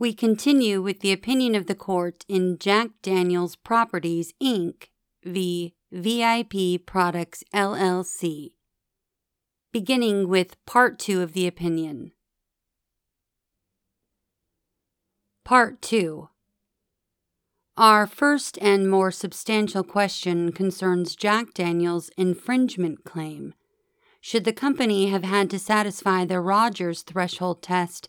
We continue with the opinion of the court in Jack Daniels Properties, Inc. v. VIP Products, LLC. Beginning with Part 2 of the opinion. Part 2 Our first and more substantial question concerns Jack Daniels' infringement claim. Should the company have had to satisfy the Rogers threshold test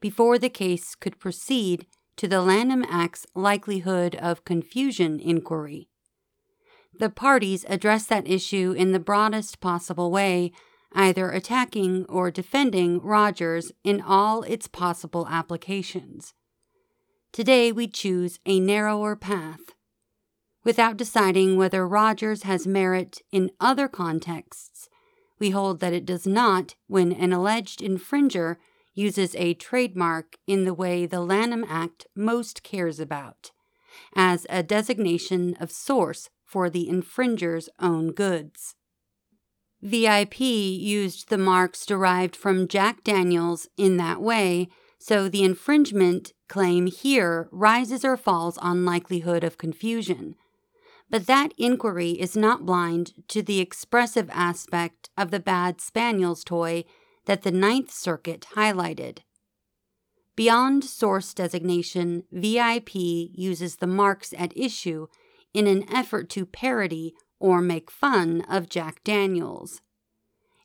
before the case could proceed to the Lanham Act's likelihood of confusion inquiry? The parties address that issue in the broadest possible way, either attacking or defending Rogers in all its possible applications. Today we choose a narrower path. Without deciding whether Rogers has merit in other contexts, we hold that it does not when an alleged infringer uses a trademark in the way the Lanham Act most cares about, as a designation of source for the infringer's own goods. VIP used the marks derived from Jack Daniels in that way, so the infringement claim here rises or falls on likelihood of confusion. But that inquiry is not blind to the expressive aspect of the bad spaniels toy that the Ninth Circuit highlighted. Beyond source designation, VIP uses the marks at issue in an effort to parody or make fun of Jack Daniels.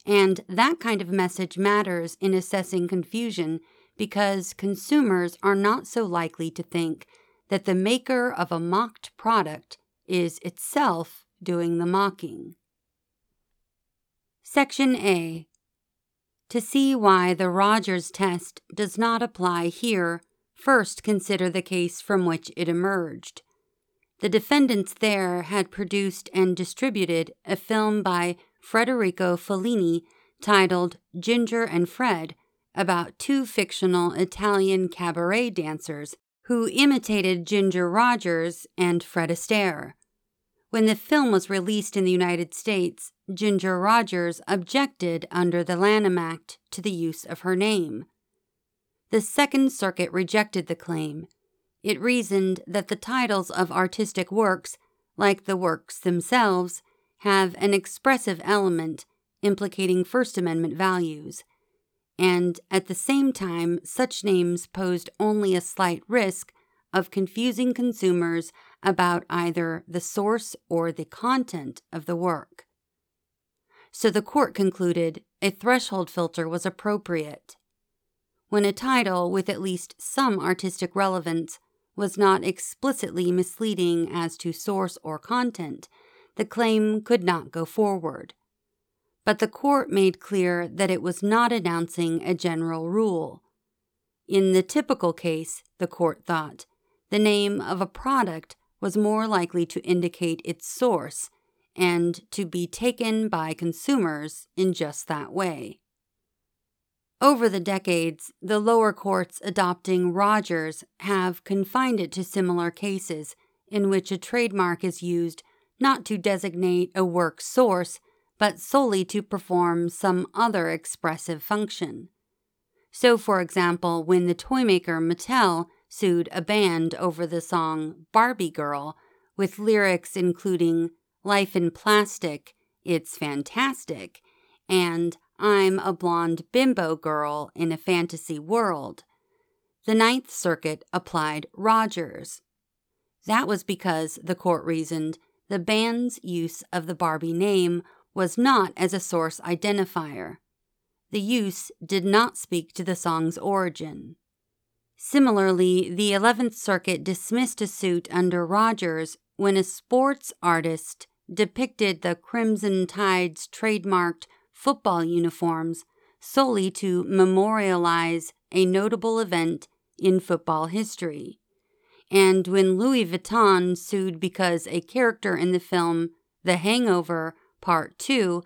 And that kind of message matters in assessing confusion because consumers are not so likely to think that the maker of a mocked product is itself doing the mocking. Section A. To see why the Rogers test does not apply here, first consider the case from which it emerged. The defendants there had produced and distributed a film by Federico Fellini titled Ginger and Fred about two fictional Italian cabaret dancers who imitated Ginger Rogers and Fred Astaire. When the film was released in the United States, Ginger Rogers objected under the Lanham Act to the use of her name. The Second Circuit rejected the claim. It reasoned that the titles of artistic works, like the works themselves, have an expressive element implicating First Amendment values and at the same time, such names posed only a slight risk of confusing consumers about either the source or the content of the work. So the court concluded a threshold filter was appropriate. When a title with at least some artistic relevance was not explicitly misleading as to source or content, the claim could not go forward but the court made clear that it was not announcing a general rule. In the typical case, the court thought, the name of a product was more likely to indicate its source and to be taken by consumers in just that way. Over the decades, the lower courts adopting Rogers have confined it to similar cases in which a trademark is used not to designate a work's source but solely to perform some other expressive function. So, for example, when the toymaker Mattel sued a band over the song Barbie Girl, with lyrics including Life in Plastic, It's Fantastic, and I'm a blonde bimbo girl in a fantasy world, the Ninth Circuit applied Rogers. That was because, the court reasoned, the band's use of the Barbie name was not as a source identifier. The use did not speak to the song's origin. Similarly, the 11th Circuit dismissed a suit under Rogers when a sports artist depicted the Crimson Tide's trademarked football uniforms solely to memorialize a notable event in football history. And when Louis Vuitton sued because a character in the film The Hangover Part 2,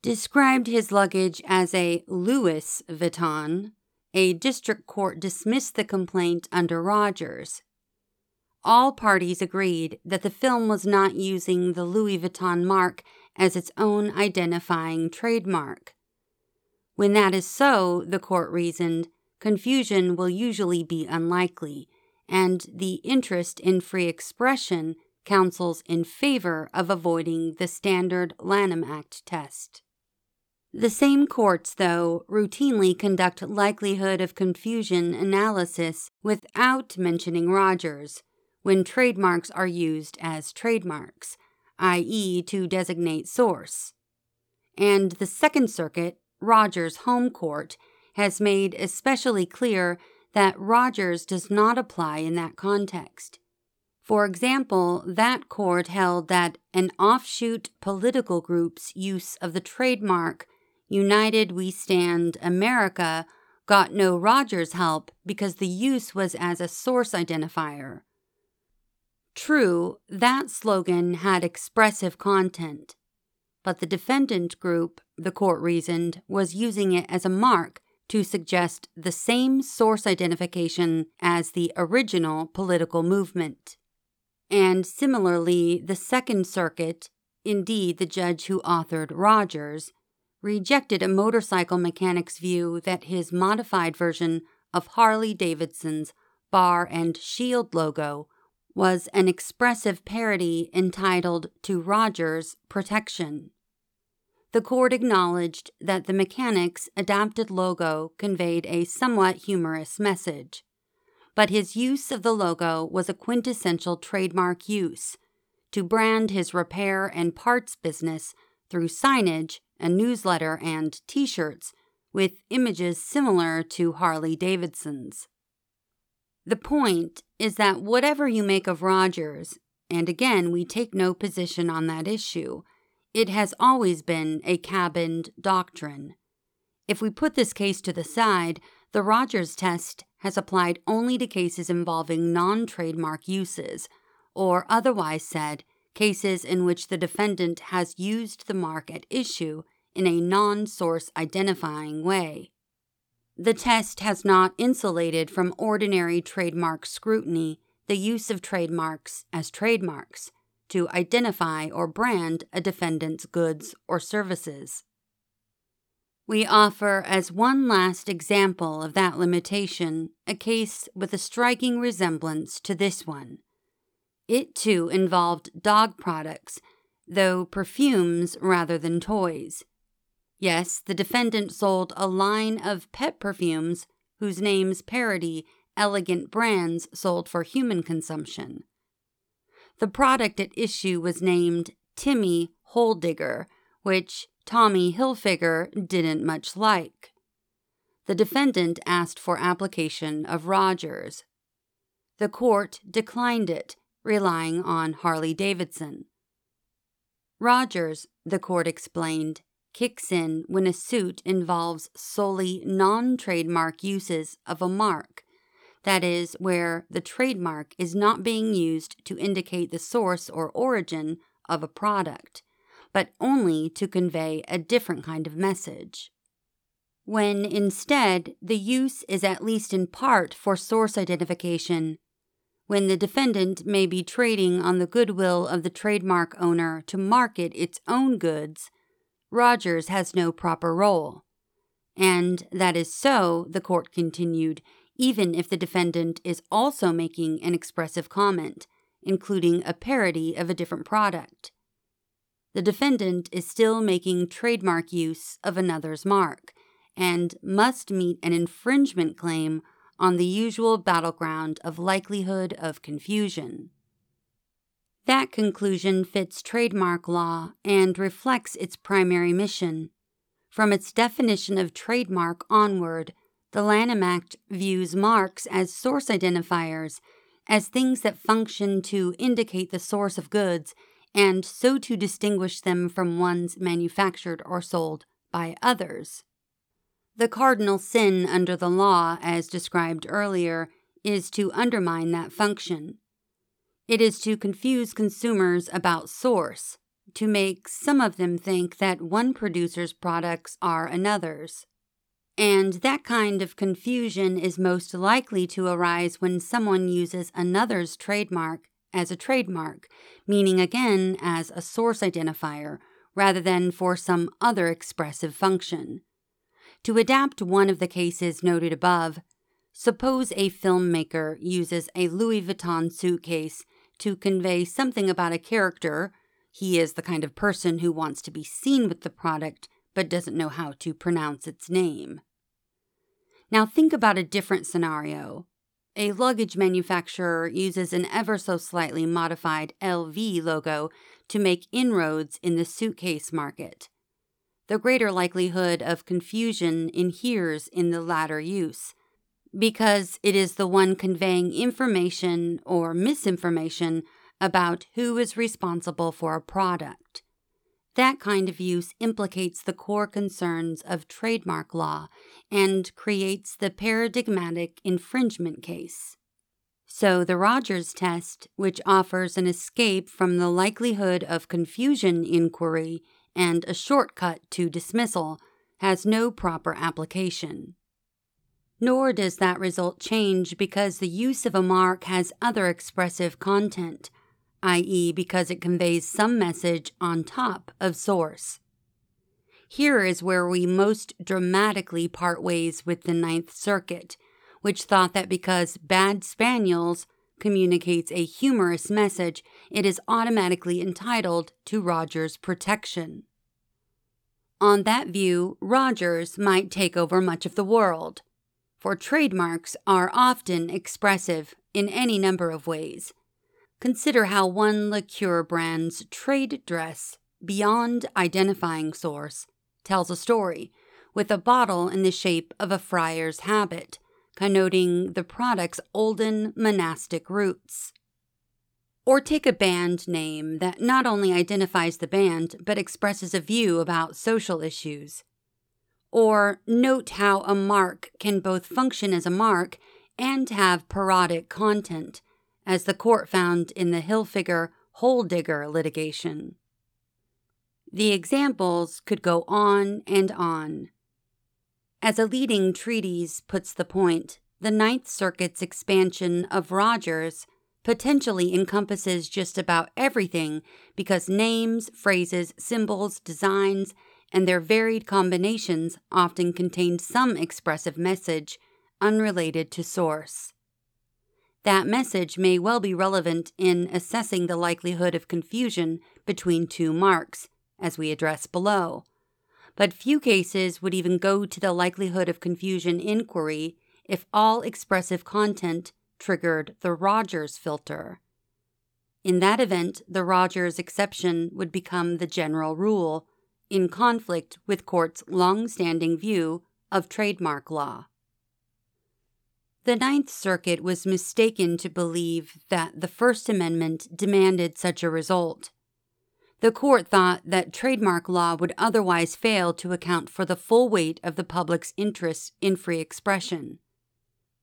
described his luggage as a Louis Vuitton, a district court dismissed the complaint under Rogers. All parties agreed that the film was not using the Louis Vuitton mark as its own identifying trademark. When that is so, the court reasoned, confusion will usually be unlikely, and the interest in free expression counsels in favor of avoiding the standard Lanham Act test. The same courts, though, routinely conduct likelihood of confusion analysis without mentioning Rogers when trademarks are used as trademarks, i.e., to designate source. And the Second Circuit, Rogers' home court, has made especially clear that Rogers does not apply in that context. For example, that court held that an offshoot political group's use of the trademark United We Stand America got no Rogers help because the use was as a source identifier. True, that slogan had expressive content, but the defendant group, the court reasoned, was using it as a mark to suggest the same source identification as the original political movement. And similarly, the Second Circuit, indeed the judge who authored Rogers, rejected a motorcycle mechanic's view that his modified version of Harley Davidson's bar and shield logo was an expressive parody entitled To Rogers Protection. The court acknowledged that the mechanic's adapted logo conveyed a somewhat humorous message, but his use of the logo was a quintessential trademark use to brand his repair and parts business through signage, a newsletter, and t shirts with images similar to Harley Davidson's. The point is that whatever you make of Rogers, and again, we take no position on that issue, it has always been a cabined doctrine. If we put this case to the side, the Rogers test has applied only to cases involving non trademark uses, or otherwise said, cases in which the defendant has used the mark at issue in a non source identifying way. The test has not insulated from ordinary trademark scrutiny the use of trademarks as trademarks to identify or brand a defendant's goods or services. We offer as one last example of that limitation a case with a striking resemblance to this one. It too involved dog products, though perfumes rather than toys. Yes, the defendant sold a line of pet perfumes whose names parody elegant brands sold for human consumption. The product at issue was named Timmy Hole Digger, which Tommy Hilfiger didn't much like. The defendant asked for application of Rogers. The court declined it, relying on Harley Davidson. Rogers, the court explained, kicks in when a suit involves solely non trademark uses of a mark that is, where the trademark is not being used to indicate the source or origin of a product, but only to convey a different kind of message. When instead the use is at least in part for source identification, when the defendant may be trading on the goodwill of the trademark owner to market its own goods, Rogers has no proper role. And that is so, the court continued, even if the defendant is also making an expressive comment, including a parody of a different product. The defendant is still making trademark use of another's mark and must meet an infringement claim on the usual battleground of likelihood of confusion. That conclusion fits trademark law and reflects its primary mission. From its definition of trademark onward, the Lanham Act views marks as source identifiers, as things that function to indicate the source of goods and so to distinguish them from ones manufactured or sold by others. The cardinal sin under the law, as described earlier, is to undermine that function. It is to confuse consumers about source, to make some of them think that one producer's products are another's. And that kind of confusion is most likely to arise when someone uses another's trademark as a trademark, meaning again as a source identifier, rather than for some other expressive function. To adapt one of the cases noted above, Suppose a filmmaker uses a Louis Vuitton suitcase to convey something about a character. He is the kind of person who wants to be seen with the product but doesn't know how to pronounce its name. Now, think about a different scenario. A luggage manufacturer uses an ever so slightly modified LV logo to make inroads in the suitcase market. The greater likelihood of confusion inheres in the latter use because it is the one conveying information or misinformation about who is responsible for a product. That kind of use implicates the core concerns of trademark law and creates the paradigmatic infringement case. So, the Rogers test, which offers an escape from the likelihood of confusion inquiry and a shortcut to dismissal, has no proper application. Nor does that result change because the use of a mark has other expressive content, i.e., because it conveys some message on top of source. Here is where we most dramatically part ways with the Ninth Circuit, which thought that because Bad Spaniels communicates a humorous message, it is automatically entitled to Rogers' protection. On that view, Rogers might take over much of the world for trademarks are often expressive in any number of ways. Consider how one liqueur brand's trade dress, beyond identifying source, tells a story, with a bottle in the shape of a friar's habit, connoting the product's olden monastic roots. Or take a band name that not only identifies the band but expresses a view about social issues. Or note how a mark can both function as a mark and have parodic content, as the court found in the Hilfiger Hole Digger litigation. The examples could go on and on. As a leading treatise puts the point, the Ninth Circuit's expansion of Rogers potentially encompasses just about everything because names, phrases, symbols, designs, and their varied combinations often contain some expressive message unrelated to source. That message may well be relevant in assessing the likelihood of confusion between two marks, as we address below. But few cases would even go to the likelihood of confusion inquiry if all expressive content triggered the Rogers filter. In that event, the Rogers exception would become the general rule, in conflict with court's long-standing view of trademark law. The Ninth Circuit was mistaken to believe that the First Amendment demanded such a result. The court thought that trademark law would otherwise fail to account for the full weight of the public's interest in free expression.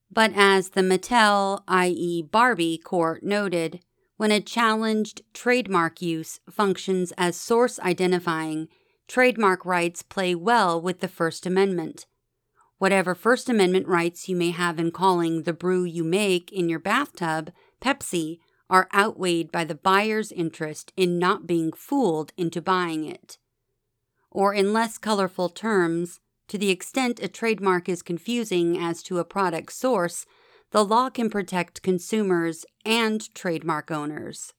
But as the Mattel, i.e., Barbie, court noted, when a challenged trademark use functions as source identifying trademark rights play well with the First Amendment. Whatever First Amendment rights you may have in calling the brew you make in your bathtub Pepsi are outweighed by the buyer's interest in not being fooled into buying it. Or, in less colorful terms, to the extent a trademark is confusing as to a product source, the law can protect consumers and trademark owners.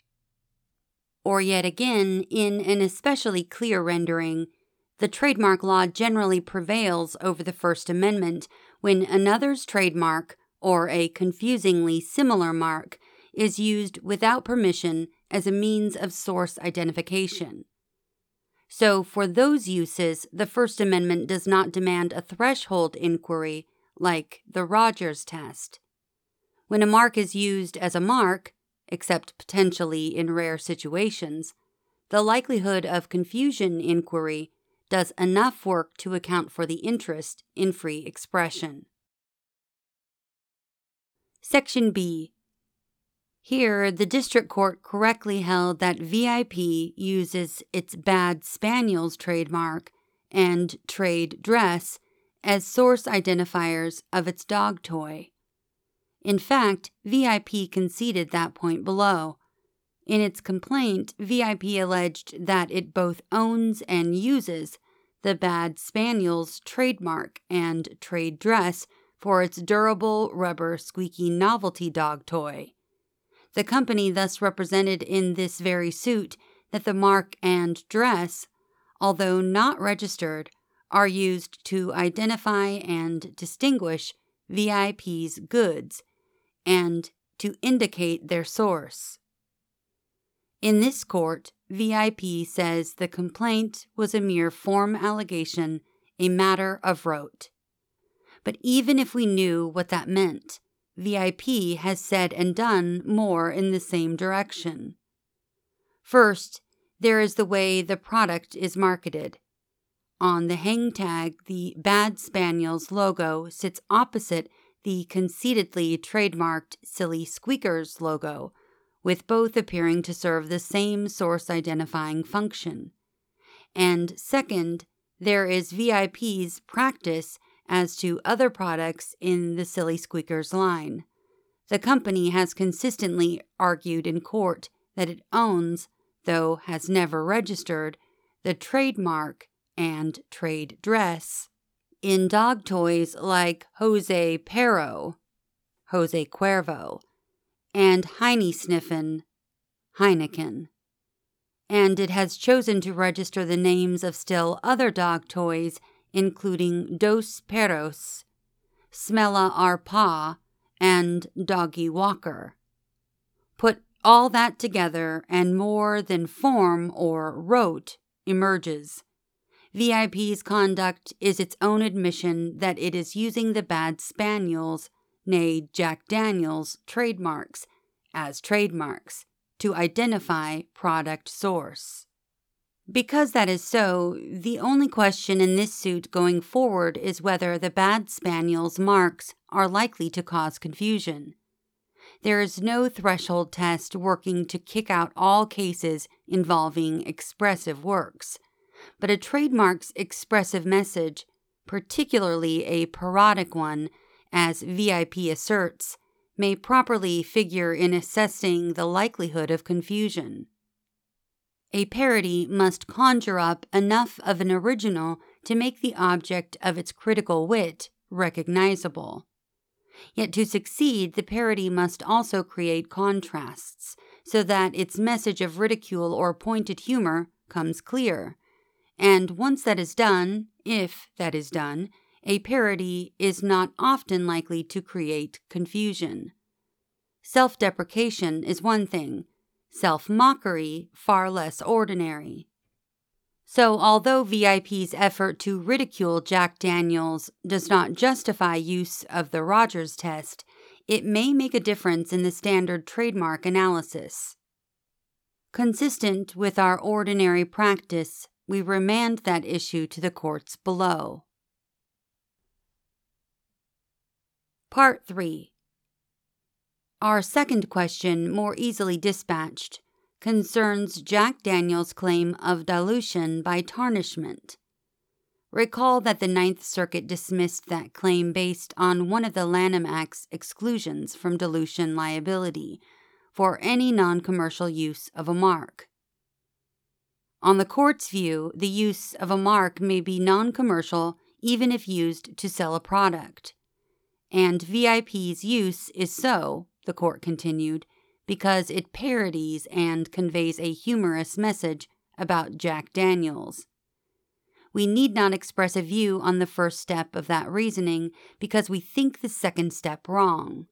Or yet again, in an especially clear rendering, the trademark law generally prevails over the First Amendment when another's trademark, or a confusingly similar mark, is used without permission as a means of source identification. So, for those uses, the First Amendment does not demand a threshold inquiry like the Rogers test. When a mark is used as a mark, except potentially in rare situations, the likelihood of confusion inquiry does enough work to account for the interest in free expression. Section B. Here, the district court correctly held that VIP uses its Bad Spaniels trademark and trade dress as source identifiers of its dog toy. In fact, VIP conceded that point below. In its complaint, VIP alleged that it both owns and uses the Bad Spaniels trademark and trade dress for its durable rubber squeaky novelty dog toy. The company thus represented in this very suit that the mark and dress, although not registered, are used to identify and distinguish VIP's goods and to indicate their source. In this court, VIP says the complaint was a mere form allegation, a matter of rote. But even if we knew what that meant, VIP has said and done more in the same direction. First, there is the way the product is marketed. On the hang tag, the Bad Spaniels logo sits opposite the conceitedly trademarked Silly Squeakers logo, with both appearing to serve the same source identifying function. And second, there is VIP's practice as to other products in the Silly Squeakers line. The company has consistently argued in court that it owns, though has never registered, the trademark and trade dress in dog toys like Jose Perro, Jose Cuervo, and Heine Sniffen, Heineken. And it has chosen to register the names of still other dog toys, including Dos Perros, Smella Arpaw, and Doggy Walker. Put all that together, and more than form or rote emerges. VIP's conduct is its own admission that it is using the bad spaniels, nay, Jack Daniels, trademarks as trademarks to identify product source. Because that is so, the only question in this suit going forward is whether the Bad Spaniel's marks are likely to cause confusion. There is no threshold test working to kick out all cases involving expressive works but a trademark's expressive message, particularly a parodic one, as VIP asserts, may properly figure in assessing the likelihood of confusion. A parody must conjure up enough of an original to make the object of its critical wit recognizable. Yet to succeed, the parody must also create contrasts, so that its message of ridicule or pointed humor comes clear, and once that is done, if that is done, a parody is not often likely to create confusion. Self deprecation is one thing, self mockery far less ordinary. So, although VIP's effort to ridicule Jack Daniels does not justify use of the Rogers test, it may make a difference in the standard trademark analysis. Consistent with our ordinary practice, we remand that issue to the courts below. Part 3 Our second question, more easily dispatched, concerns Jack Daniels' claim of dilution by tarnishment. Recall that the Ninth Circuit dismissed that claim based on one of the Lanham Act's exclusions from dilution liability for any non commercial use of a mark. On the court's view, the use of a mark may be non commercial even if used to sell a product. And VIP's use is so, the court continued, because it parodies and conveys a humorous message about Jack Daniels. We need not express a view on the first step of that reasoning because we think the second step wrong.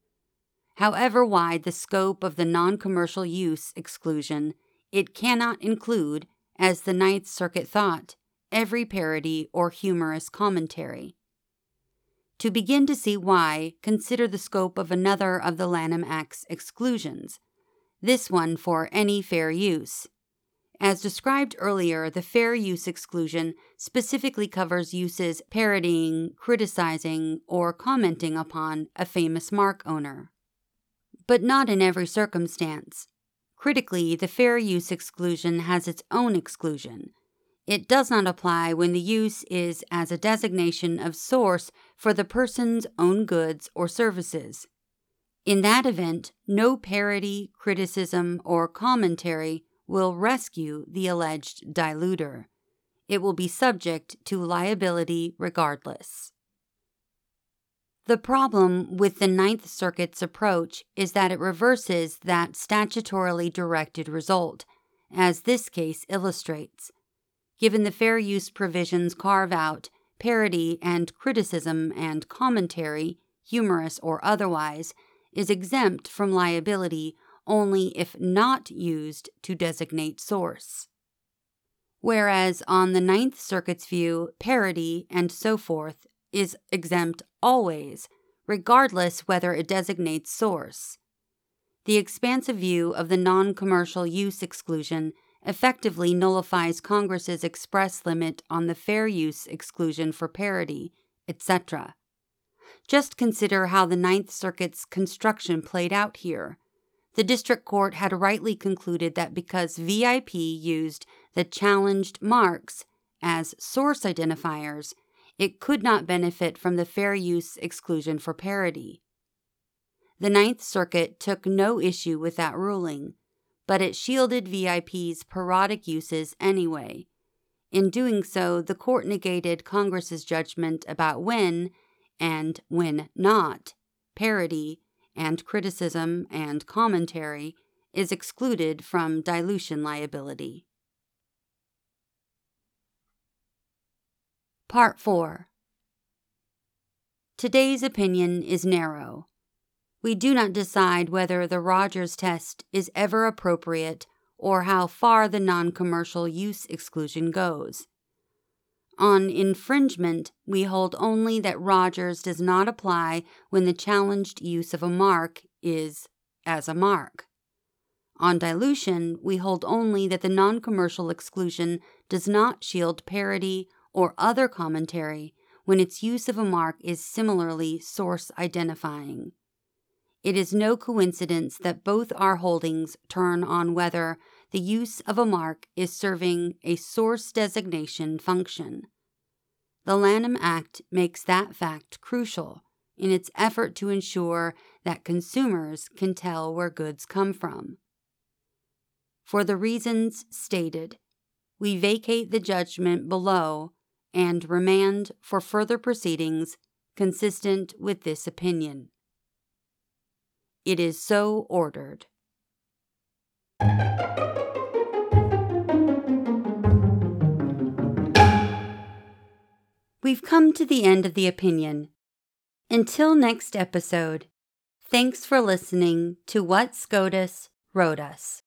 However wide the scope of the non commercial use exclusion, it cannot include as the Ninth Circuit thought, every parody or humorous commentary. To begin to see why, consider the scope of another of the Lanham Act's exclusions, this one for any fair use. As described earlier, the fair use exclusion specifically covers uses parodying, criticizing, or commenting upon a famous mark owner. But not in every circumstance. Critically, the fair use exclusion has its own exclusion. It does not apply when the use is as a designation of source for the person's own goods or services. In that event, no parody, criticism, or commentary will rescue the alleged diluter. It will be subject to liability regardless. The problem with the Ninth Circuit's approach is that it reverses that statutorily directed result, as this case illustrates. Given the fair use provisions carve out parody and criticism and commentary, humorous or otherwise, is exempt from liability only if not used to designate source. Whereas on the Ninth Circuit's view, parody and so forth is exempt always, regardless whether it designates source. The expansive view of the non commercial use exclusion effectively nullifies Congress's express limit on the fair use exclusion for parody, etc. Just consider how the Ninth Circuit's construction played out here. The district court had rightly concluded that because VIP used the challenged marks as source identifiers, it could not benefit from the fair use exclusion for parody. The Ninth Circuit took no issue with that ruling, but it shielded VIP's parodic uses anyway. In doing so, the court negated Congress's judgment about when and when not parody and criticism and commentary is excluded from dilution liability. Part 4 Today's opinion is narrow. We do not decide whether the Rogers test is ever appropriate or how far the non commercial use exclusion goes. On infringement, we hold only that Rogers does not apply when the challenged use of a mark is as a mark. On dilution, we hold only that the non commercial exclusion does not shield parody or other commentary when its use of a mark is similarly source identifying. It is no coincidence that both our holdings turn on whether the use of a mark is serving a source designation function. The Lanham Act makes that fact crucial in its effort to ensure that consumers can tell where goods come from. For the reasons stated, we vacate the judgment below and remand for further proceedings consistent with this opinion. It is so ordered. We've come to the end of the opinion. Until next episode, thanks for listening to What SCOTUS Wrote Us.